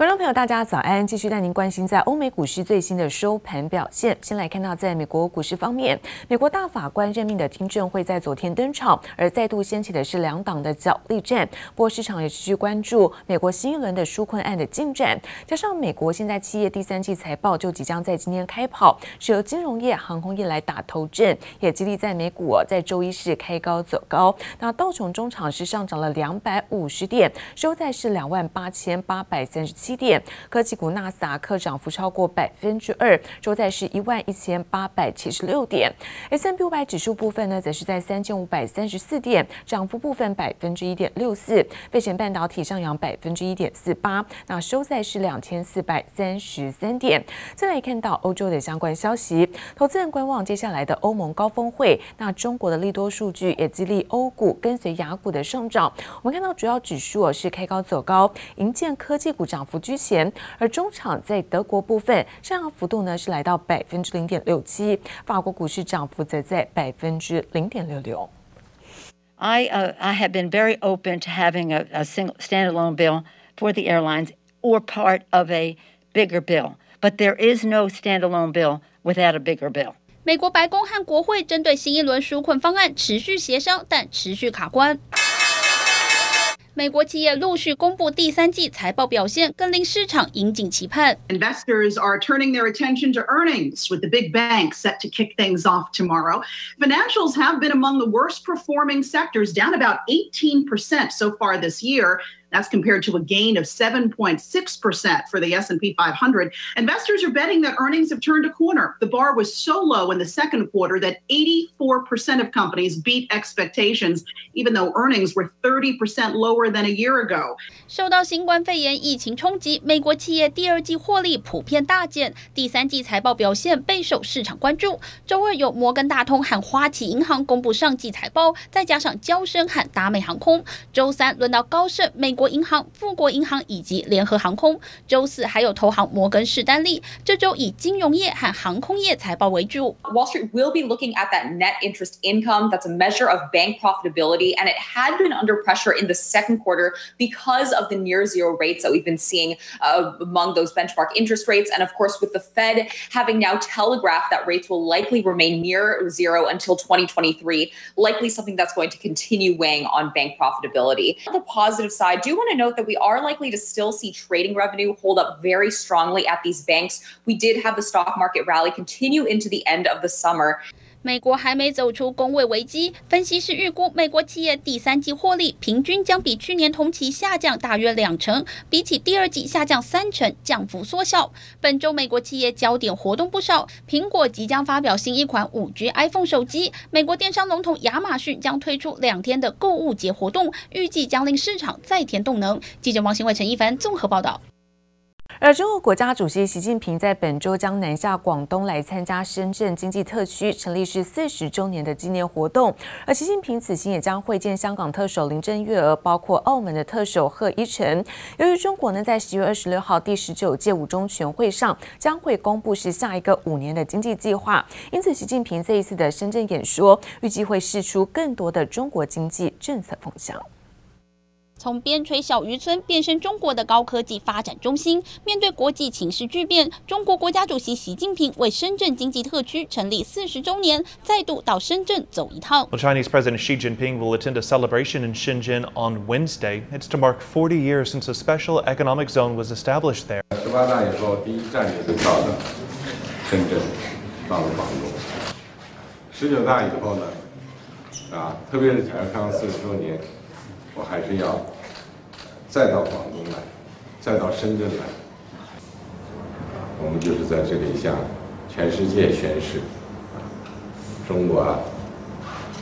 观众朋友，大家早安！继续带您关心在欧美股市最新的收盘表现。先来看到，在美国股市方面，美国大法官任命的听证会在昨天登场，而再度掀起的是两党的角力战。不过，市场也持续关注美国新一轮的纾困案的进展，加上美国现在企业第三季财报就即将在今天开跑，是由金融业、航空业来打头阵，也激励在美股在周一是开高走高。那道琼中场是上涨了两百五十点，收在是两万八千八百三十七。点科技股纳斯达克涨幅超过百分之二，收在是一万一千八百七十六点。S&P 五百指数部分呢，则是在三千五百三十四点，涨幅部分百分之一点六四。费城半导体上扬百分之一点四八，那收在是两千四百三十三点。再来看到欧洲的相关消息，投资人观望接下来的欧盟高峰会。那中国的利多数据也激励欧股跟随亚股的上涨。我们看到主要指数是开高走高，银建科技股涨幅。居前，而中场在德国部分上扬幅度呢是来到百分之零点六七，法国股市涨幅则在百分之零点六六。I uh, I have been very open to having a, a single standalone bill for the airlines or part of a bigger bill, but there is no standalone bill without a bigger bill. 美国白宫和国会针对新一轮纾困方案持续协商，但持续卡关。美国企业陆续公布第三季财报表现，更令市场引颈期盼。Investors are turning their attention to earnings, with the big banks set to kick things off tomorrow. Financials have been among the worst performing sectors, down about 18% so far this year. That's compared to a gain of 7.6% for the S&P 500. Investors are betting that earnings have turned a corner. The bar was so low in the second quarter that 84% of companies beat expectations, even though earnings were 30% lower than a year ago. 受到新冠肺炎疫情冲击，美国企业第二季获利普遍大减，第三季财报表现备受市场关注。周二有摩根大通和花旗银行公布上季财报，再加上娇生和达美航空。周三轮到高盛、美。 国银行、富国银行以及联合航空，周四还有投行摩根士丹利。这周以金融业和航空业财报为主。Wall Street will be looking at that net interest income. That's a measure of bank profitability, and it had been under pressure in the second quarter because of the near zero rates that we've been seeing uh, among those benchmark interest rates. And of course, with the Fed having now telegraphed that rates will likely remain near zero until 2023, likely something that's going to continue weighing on bank profitability. On the positive side, do want to note that we are likely to still see trading revenue hold up very strongly at these banks. We did have the stock market rally continue into the end of the summer. 美国还没走出工位危机，分析师预估美国企业第三季获利平均将比去年同期下降大约两成，比起第二季下降三成，降幅缩小。本周美国企业焦点活动不少，苹果即将发表新一款五 G iPhone 手机，美国电商龙头亚马逊将推出两天的购物节活动，预计将令市场再添动能。记者王新伟、陈一凡综合报道。而中国国家主席习近平在本周将南下广东来参加深圳经济特区成立是四十周年的纪念活动。而习近平此行也将会见香港特首林郑月娥，包括澳门的特首贺一诚。由于中国呢在十月二十六号第十九届五中全会上将会公布是下一个五年的经济计划，因此习近平这一次的深圳演说预计会释出更多的中国经济政策风向。从边陲小渔村变身中国的高科技发展中心，面对国际情势巨变，中国国家主席习近平为深圳经济特区成立四十周年，再度到深圳走一趟。Well, Chinese President Xi Jinping will attend a celebration in Shenzhen on Wednesday. It's to mark 40 years since a special economic zone was established there. 十八大以后第一站就是到了深圳，到了广东。十九大以后呢，啊，特别是改革开放四十周年。我还是要再到广东来，再到深圳来，我们就是在这里向全世界宣示，中国啊，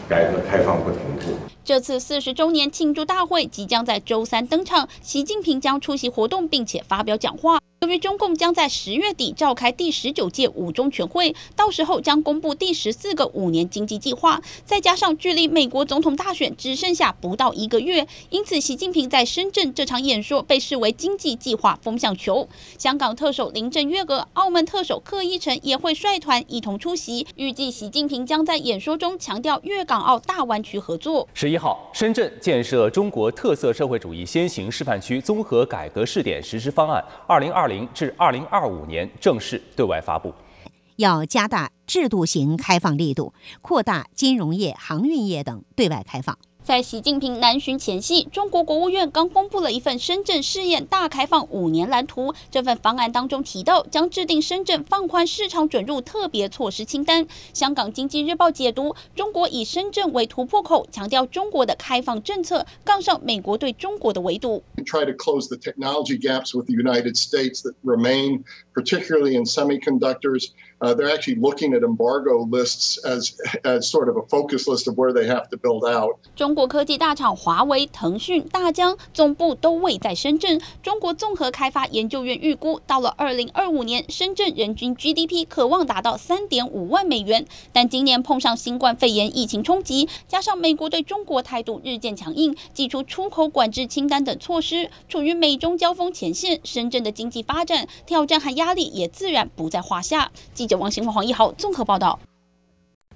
改革开放不停步。这次四十周年庆祝大会即将在周三登场，习近平将出席活动并且发表讲话。由于中共将在十月底召开第十九届五中全会，到时候将公布第十四个五年经济计划，再加上距离美国总统大选只剩下不到一个月，因此习近平在深圳这场演说被视为经济计划风向球。香港特首林郑月娥、澳门特首贺一诚也会率团一同出席。预计习近平将在演说中强调粤港澳大湾区合作。十一号，深圳建设中国特色社会主义先行示范区综合改革试点实施方案（二零二零至二零二五年）正式对外发布。要加大制度型开放力度，扩大金融业、航运业等对外开放。在习近平南巡前夕，中国国务院刚公布了一份深圳试验大开放五年蓝图。这份方案当中提到，将制定深圳放宽市场准入特别措施清单。香港经济日报解读，中国以深圳为突破口，强调中国的开放政策杠上美国对中国的围堵。Try to close the technology gaps with the United States that remain, particularly in semiconductors. Uh, they're actually looking at embargo lists as as sort of a focus list of where they have to build out. 中国科技大厂华为、腾讯、大疆总部都位在深圳。中国综合开发研究院预估，到了二零二五年，深圳人均 GDP 可望达到三点五万美元。但今年碰上新冠肺炎疫情冲击，加上美国对中国态度日渐强硬，祭出出口管制清单等措施，处于美中交锋前线，深圳的经济发展挑战和压力也自然不在话下。记者王新华、黄一豪综合报道。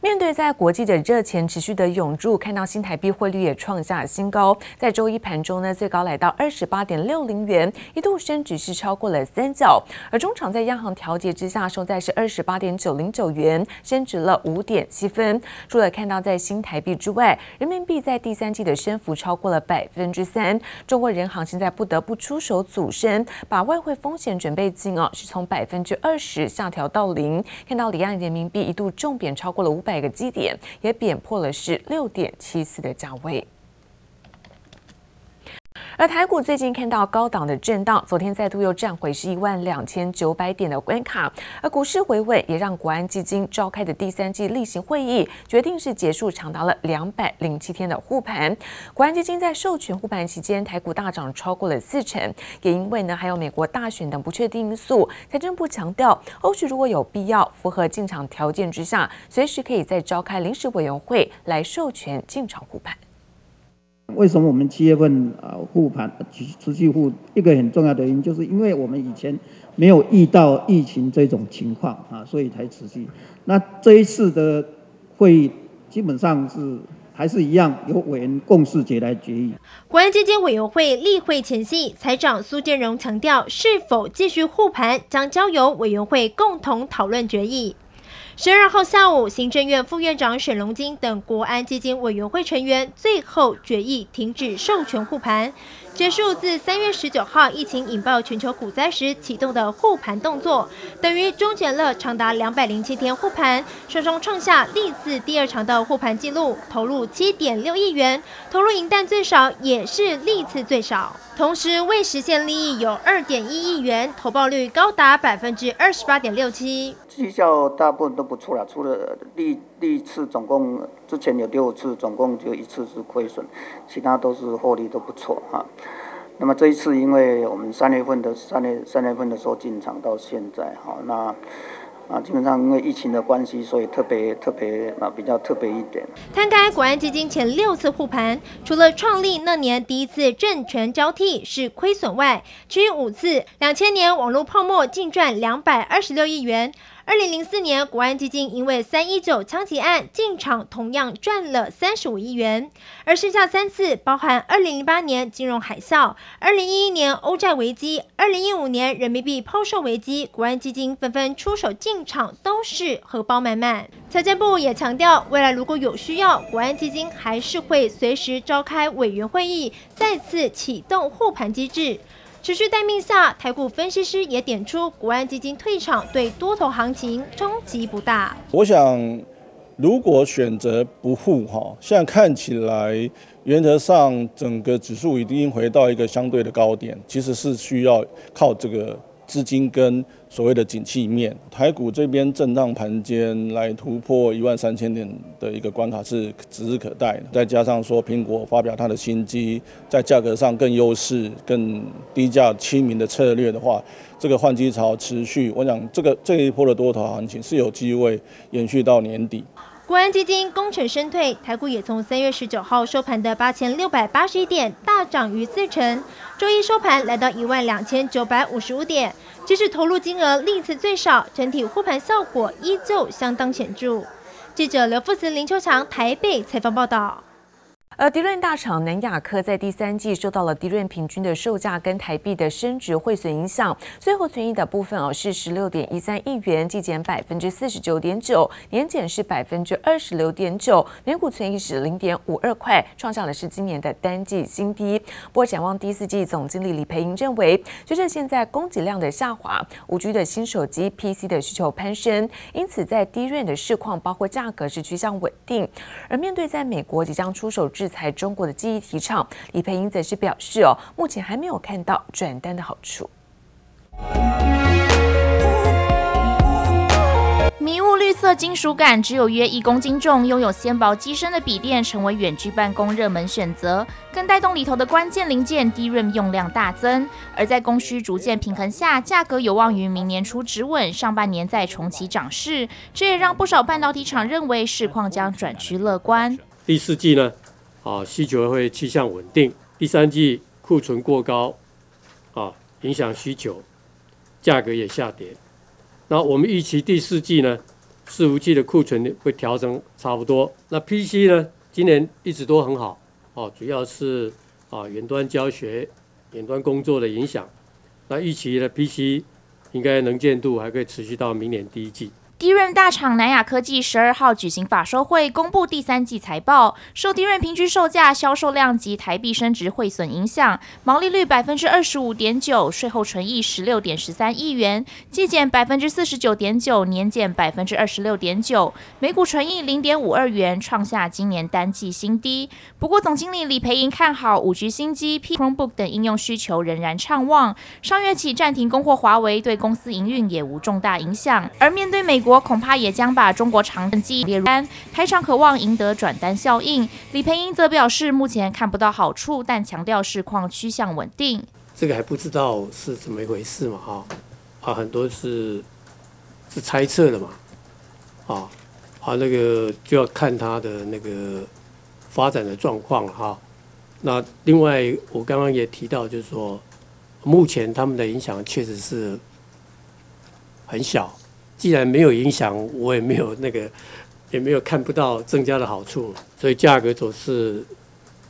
面对在国际的热钱持续的涌入，看到新台币汇率也创下新高，在周一盘中呢，最高来到二十八点六零元，一度升值是超过了三角。而中场在央行调节之下，收在是二十八点九零九元，升值了五点七分。除了看到在新台币之外，人民币在第三季的升幅超过了百分之三。中国人行现在不得不出手阻升，把外汇风险准备金啊是从百分之二十下调到零。看到离岸人民币一度重贬超过了五百。百个基点也贬破了是六点七四的价位。而台股最近看到高档的震荡，昨天再度又站回是一万两千九百点的关卡。而股市回稳，也让国安基金召开的第三季例行会议决定是结束长达了两百零七天的护盘。国安基金在授权护盘期间，台股大涨超过了四成。也因为呢还有美国大选等不确定因素，财政部强调，后续如果有必要，符合进场条件之下，随时可以再召开临时委员会来授权进场护盘。为什么我们七月份啊护盘持续护？一个很重要的原因，就是因为我们以前没有遇到疫情这种情况啊，所以才持续。那这一次的会议基本上是还是一样，由委员共识决来决议。国安基金委员会例会前夕，财长苏建荣强调，是否继续护盘将交由委员会共同讨论决议。十二号下午，行政院副院长沈荣金等国安基金委员会成员最后决议停止授权护盘。结束自三月十九号疫情引爆全球股灾时启动的护盘动作，等于终结了长达两百零七天护盘，双双创下历次第二长的护盘纪录，投入七点六亿元，投入银弹最少也是历次最少。同时未实现利益有二点一亿元，投报率高达百分之二十八点六七。绩效大部分都不错了，除了历历次总共之前有六次，总共就一次是亏损，其他都是获利都不错哈。那么这一次，因为我们三月份的三月三月份的时候进场到现在哈，那啊基本上因为疫情的关系，所以特别特别啊比较特别一点。摊开国安基金前六次护盘，除了创立那年第一次政权交替是亏损外，其余五次，两千年网络泡沫净赚两百二十六亿元。二零零四年，国安基金因为三一九枪击案进场，同样赚了三十五亿元。而剩下三次，包含二零零八年金融海啸、二零一一年欧债危机、二零一五年人民币抛售危机，国安基金纷纷出手进场，都是荷包满满。财政部也强调，未来如果有需要，国安基金还是会随时召开委员会议，再次启动护盘机制。持续待命下，台股分析师也点出，国安基金退场对多头行情冲击不大。我想，如果选择不护哈，现在看起来原则上整个指数已经回到一个相对的高点，其实是需要靠这个资金跟所谓的景气面，台股这边震荡盘间来突破一万三千点的一个关卡是指日可待的。再加上说苹果发表它的新机，在价格上更优势、更低价亲民的策略的话，这个换机潮持续，我想这个这一波的多头行情是有机会延续到年底。国安基金功成身退，台股也从三月十九号收盘的八千六百八十一点大涨逾四成，周一收盘来到一万两千九百五十五点，即使投入金额历次最少，整体护盘效果依旧相当显著。记者刘富慈、林秋强台北采访报道。而迪润大厂南亚科在第三季受到了迪润平均的售价跟台币的升值汇损影响，最后存益的部分哦是十六点一三亿元，季减百分之四十九点九，年减是百分之二十六点九，每股存益是零点五二块，创下的是今年的单季新低。不过展望第四季，总经理李培英认为，随着现在供给量的下滑，五 G 的新手机 PC 的需求攀升，因此在低润的市况包括价格是趋向稳定。而面对在美国即将出手制裁中国的记忆提倡，李培英则是表示哦，目前还没有看到转单的好处。迷雾绿色金属感，只有约一公斤重，拥有纤薄机身的笔电成为远距办公热门选择，更带动里头的关键零件 DRAM 用量大增。而在供需逐渐平衡下，价格有望于明年初止稳，上半年再重启涨势。这也让不少半导体厂认为市况将转趋乐观。第四季呢？啊，需求会趋向稳定。第三季库存过高，啊，影响需求，价格也下跌。那我们预期第四季呢，伺服器的库存会调整差不多。那 PC 呢，今年一直都很好，哦，主要是啊远端教学、远端工作的影响。那预期的 PC 应该能见度还可以持续到明年第一季。DRAM 大厂南亚科技十二号举行法收会，公布第三季财报。受 DRAM 平均售价、销售量及台币升值汇损影响，毛利率百分之二十五点九，税后纯益十六点十三亿元，季减百分之四十九点九，年减百分之二十六点九，每股纯益零点五二元，创下今年单季新低。不过，总经理李培莹看好五 G 新机、P Chromebook 等应用需求仍然畅旺。上月起暂停供货华为，对公司营运也无重大影响。而面对美国。我恐怕也将把中国长记忆列入单，台厂渴望赢得转单效应。李培英则表示，目前看不到好处，但强调市况趋向稳定。这个还不知道是怎么一回事嘛？哈，啊，很多是是猜测的嘛，啊，啊，那个就要看它的那个发展的状况哈。那另外，我刚刚也提到，就是说，目前他们的影响确实是很小。既然没有影响，我也没有那个，也没有看不到增加的好处，所以价格走势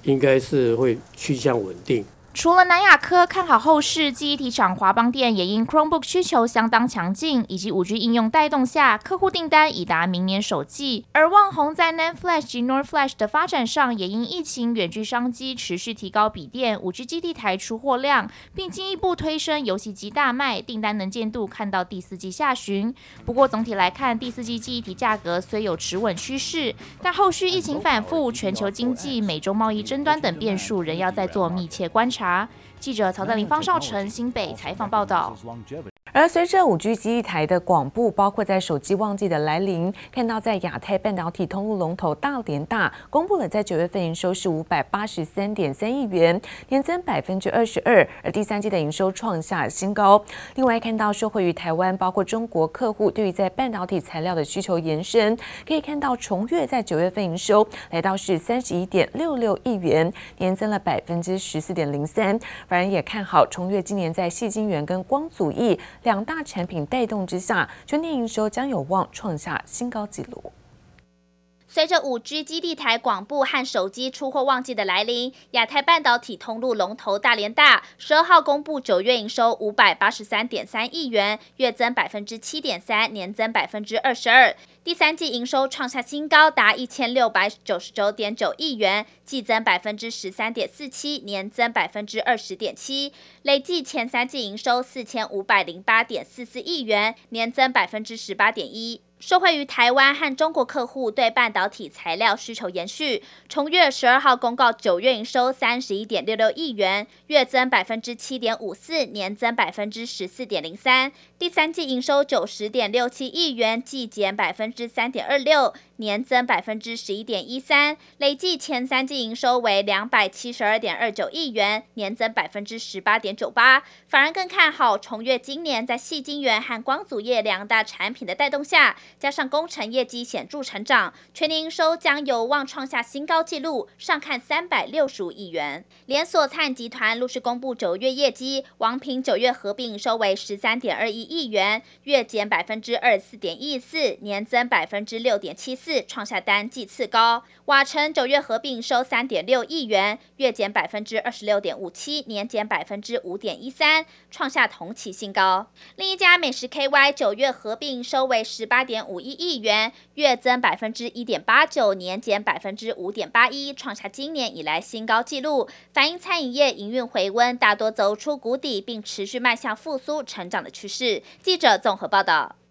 应该是会趋向稳定。除了南亚科看好后市，记忆体厂华邦电也因 Chromebook 需求相当强劲，以及 5G 应用带动下，客户订单已达明年首季。而旺宏在 NAND Flash 及 NOR Flash 的发展上，也因疫情远距商机持续提高笔电 5G 基地台出货量，并进一步推升游戏机大卖，订单能见度看到第四季下旬。不过总体来看，第四季记忆体价格虽有持稳趋势，但后续疫情反复、全球经济、美中贸易争端等变数，仍要再做密切观察。记者曹在林、方少成新北采访报道。而随着五 G 基地台的广布，包括在手机旺季的来临，看到在亚太半导体通路龙头大联大公布了在九月份营收是五百八十三点三亿元，年增百分之二十二，而第三季的营收创下新高。另外看到受惠于台湾，包括中国客户对于在半导体材料的需求延伸，可以看到重越在九月份营收来到是三十一点六六亿元，年增了百分之十四点零三。反而也看好重越今年在矽晶圆跟光阻液。两大产品带动之下，全年营收将有望创下新高纪录。随着五 G 基地台广布和手机出货旺季的来临，亚太半导体通路龙头大联大十二号公布九月营收五百八十三点三亿元，月增百分之七点三，年增百分之二十二。第三季营收创下新高，达一千六百九十九点九亿元，季增百分之十三点四七，年增百分之二十点七。累计前三季营收四千五百零八点四四亿元，年增百分之十八点一。受惠于台湾和中国客户对半导体材料需求延续，崇越十二号公告九月营收三十一点六六亿元，月增百分之七点五四，年增百分之十四点零三。第三季营收九十点六七亿元，季减百分之三点二六，年增百分之十一点一三。累计前三季营收为两百七十二点二九亿元，年增百分之十八点九八。反而更看好重越今年在细晶圆和光组业两大产品的带动下。加上工程业绩显著成长，全年营收将有望创下新高纪录，上看三百六十五亿元。连锁餐集团陆续公布九月业绩，王平九月合并营收为十三点二一亿元，月减百分之二十四点一四，年增百分之六点七四，创下单季次高。瓦城九月合并收三点六亿元，月减百分之二十六点五七，年减百分之五点一三，创下同期新高。另一家美食 KY 九月合并收为十八点五一亿元，月增百分之一点八九，年减百分之五点八一，创下今年以来新高纪录，反映餐饮业营运回温，大多走出谷底，并持续迈向复苏成长的趋势。记者综合报道。